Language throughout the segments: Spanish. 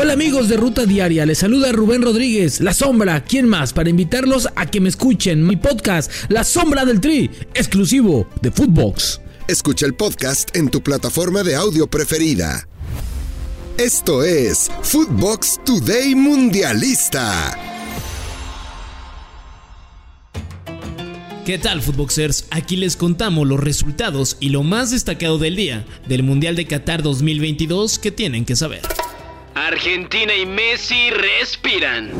Hola amigos de Ruta Diaria, les saluda Rubén Rodríguez, La Sombra, ¿quién más? Para invitarlos a que me escuchen mi podcast, La Sombra del Tri, exclusivo de Footbox. Escucha el podcast en tu plataforma de audio preferida. Esto es Footbox Today Mundialista. ¿Qué tal, Footboxers? Aquí les contamos los resultados y lo más destacado del día del Mundial de Qatar 2022 que tienen que saber. Argentina y Messi respiran.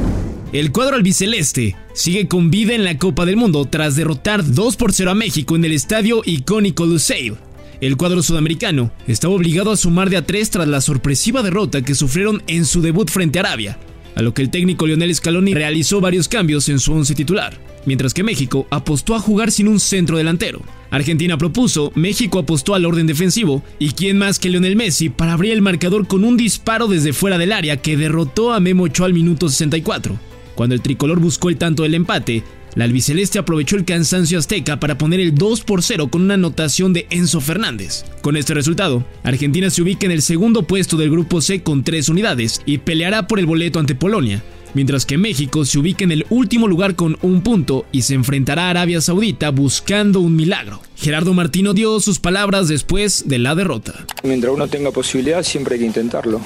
El cuadro albiceleste sigue con vida en la Copa del Mundo tras derrotar 2 por 0 a México en el estadio icónico Lusail. El cuadro sudamericano estaba obligado a sumar de a 3 tras la sorpresiva derrota que sufrieron en su debut frente a Arabia, a lo que el técnico Lionel Scaloni realizó varios cambios en su once titular, mientras que México apostó a jugar sin un centro delantero. Argentina propuso, México apostó al orden defensivo, y quién más que Lionel Messi para abrir el marcador con un disparo desde fuera del área que derrotó a Memo Ochoa al minuto 64. Cuando el tricolor buscó el tanto del empate, la albiceleste aprovechó el cansancio azteca para poner el 2 por 0 con una anotación de Enzo Fernández. Con este resultado, Argentina se ubica en el segundo puesto del grupo C con 3 unidades y peleará por el boleto ante Polonia, mientras que México se ubica en el último lugar con un punto y se enfrentará a Arabia Saudita buscando un milagro. Gerardo Martino dio sus palabras después de la derrota. Mientras uno tenga posibilidad, siempre hay que intentarlo.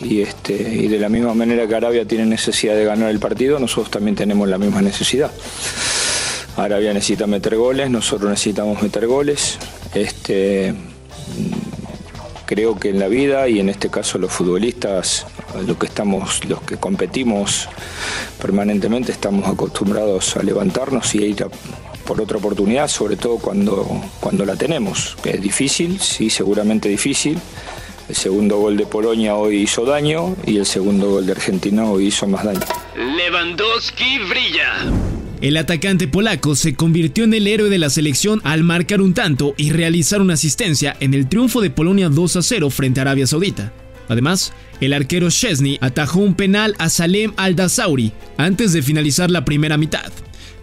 Y, este, y de la misma manera que Arabia tiene necesidad de ganar el partido, nosotros también tenemos la misma necesidad. Arabia necesita meter goles, nosotros necesitamos meter goles. Este, creo que en la vida y en este caso los futbolistas, los que estamos, los que competimos permanentemente, estamos acostumbrados a levantarnos y a ir por otra oportunidad, sobre todo cuando, cuando la tenemos. Es difícil, sí, seguramente difícil. El segundo gol de Polonia hoy hizo daño y el segundo gol de Argentina hoy hizo más daño. Lewandowski brilla. El atacante polaco se convirtió en el héroe de la selección al marcar un tanto y realizar una asistencia en el triunfo de Polonia 2 a 0 frente a Arabia Saudita. Además, el arquero Chesney atajó un penal a Salem Al-Dasauri antes de finalizar la primera mitad.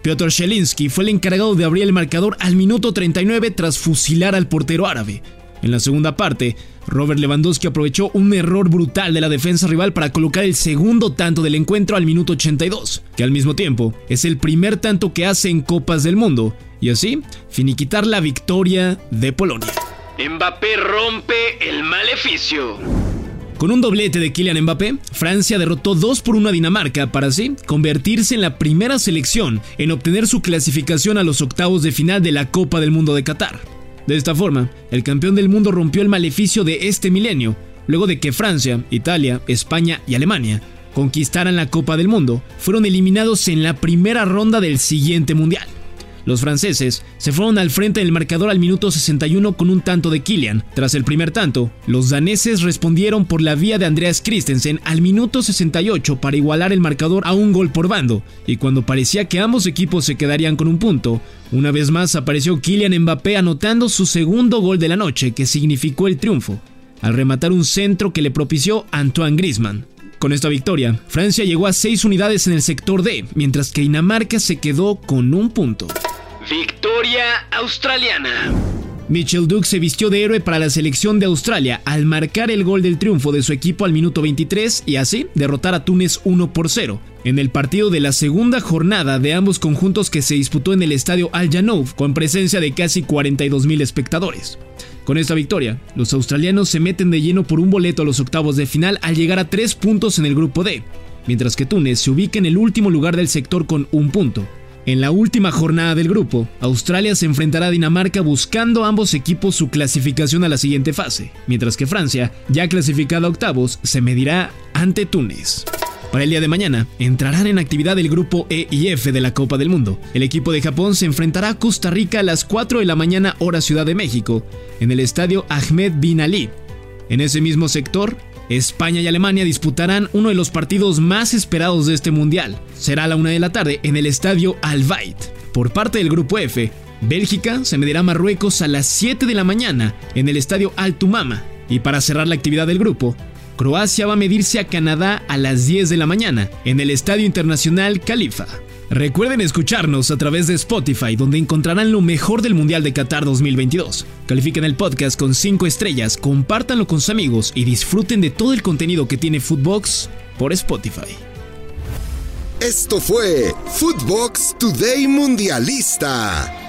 Piotr Shelinski fue el encargado de abrir el marcador al minuto 39 tras fusilar al portero árabe. En la segunda parte, Robert Lewandowski aprovechó un error brutal de la defensa rival para colocar el segundo tanto del encuentro al minuto 82, que al mismo tiempo es el primer tanto que hace en Copas del Mundo, y así finiquitar la victoria de Polonia. Mbappé rompe el maleficio. Con un doblete de Kylian Mbappé, Francia derrotó 2 por 1 a Dinamarca para así convertirse en la primera selección en obtener su clasificación a los octavos de final de la Copa del Mundo de Qatar. De esta forma, el campeón del mundo rompió el maleficio de este milenio, luego de que Francia, Italia, España y Alemania conquistaran la Copa del Mundo, fueron eliminados en la primera ronda del siguiente Mundial. Los franceses se fueron al frente del marcador al minuto 61 con un tanto de Kylian. Tras el primer tanto, los daneses respondieron por la vía de Andreas Christensen al minuto 68 para igualar el marcador a un gol por bando, y cuando parecía que ambos equipos se quedarían con un punto, una vez más apareció Kylian Mbappé anotando su segundo gol de la noche que significó el triunfo, al rematar un centro que le propició Antoine Griezmann. Con esta victoria, Francia llegó a 6 unidades en el sector D, mientras que Dinamarca se quedó con un punto. Victoria australiana. Mitchell Duke se vistió de héroe para la selección de Australia al marcar el gol del triunfo de su equipo al minuto 23 y así derrotar a Túnez 1 por 0 en el partido de la segunda jornada de ambos conjuntos que se disputó en el estadio Al Janouf con presencia de casi 42.000 espectadores. Con esta victoria, los australianos se meten de lleno por un boleto a los octavos de final al llegar a tres puntos en el grupo D, mientras que Túnez se ubica en el último lugar del sector con un punto. En la última jornada del grupo, Australia se enfrentará a Dinamarca buscando ambos equipos su clasificación a la siguiente fase, mientras que Francia, ya clasificada a octavos, se medirá ante Túnez. Para el día de mañana, entrarán en actividad el grupo E y F de la Copa del Mundo. El equipo de Japón se enfrentará a Costa Rica a las 4 de la mañana hora Ciudad de México, en el estadio Ahmed Bin Ali. En ese mismo sector, España y Alemania disputarán uno de los partidos más esperados de este mundial. Será a la una de la tarde en el estadio Al Bayt. Por parte del grupo F, Bélgica se medirá a Marruecos a las 7 de la mañana en el estadio Al Tumama. Y para cerrar la actividad del grupo, Croacia va a medirse a Canadá a las 10 de la mañana en el Estadio Internacional Califa. Recuerden escucharnos a través de Spotify, donde encontrarán lo mejor del Mundial de Qatar 2022. Califiquen el podcast con 5 estrellas, compártanlo con sus amigos y disfruten de todo el contenido que tiene Footbox por Spotify. Esto fue Footbox Today Mundialista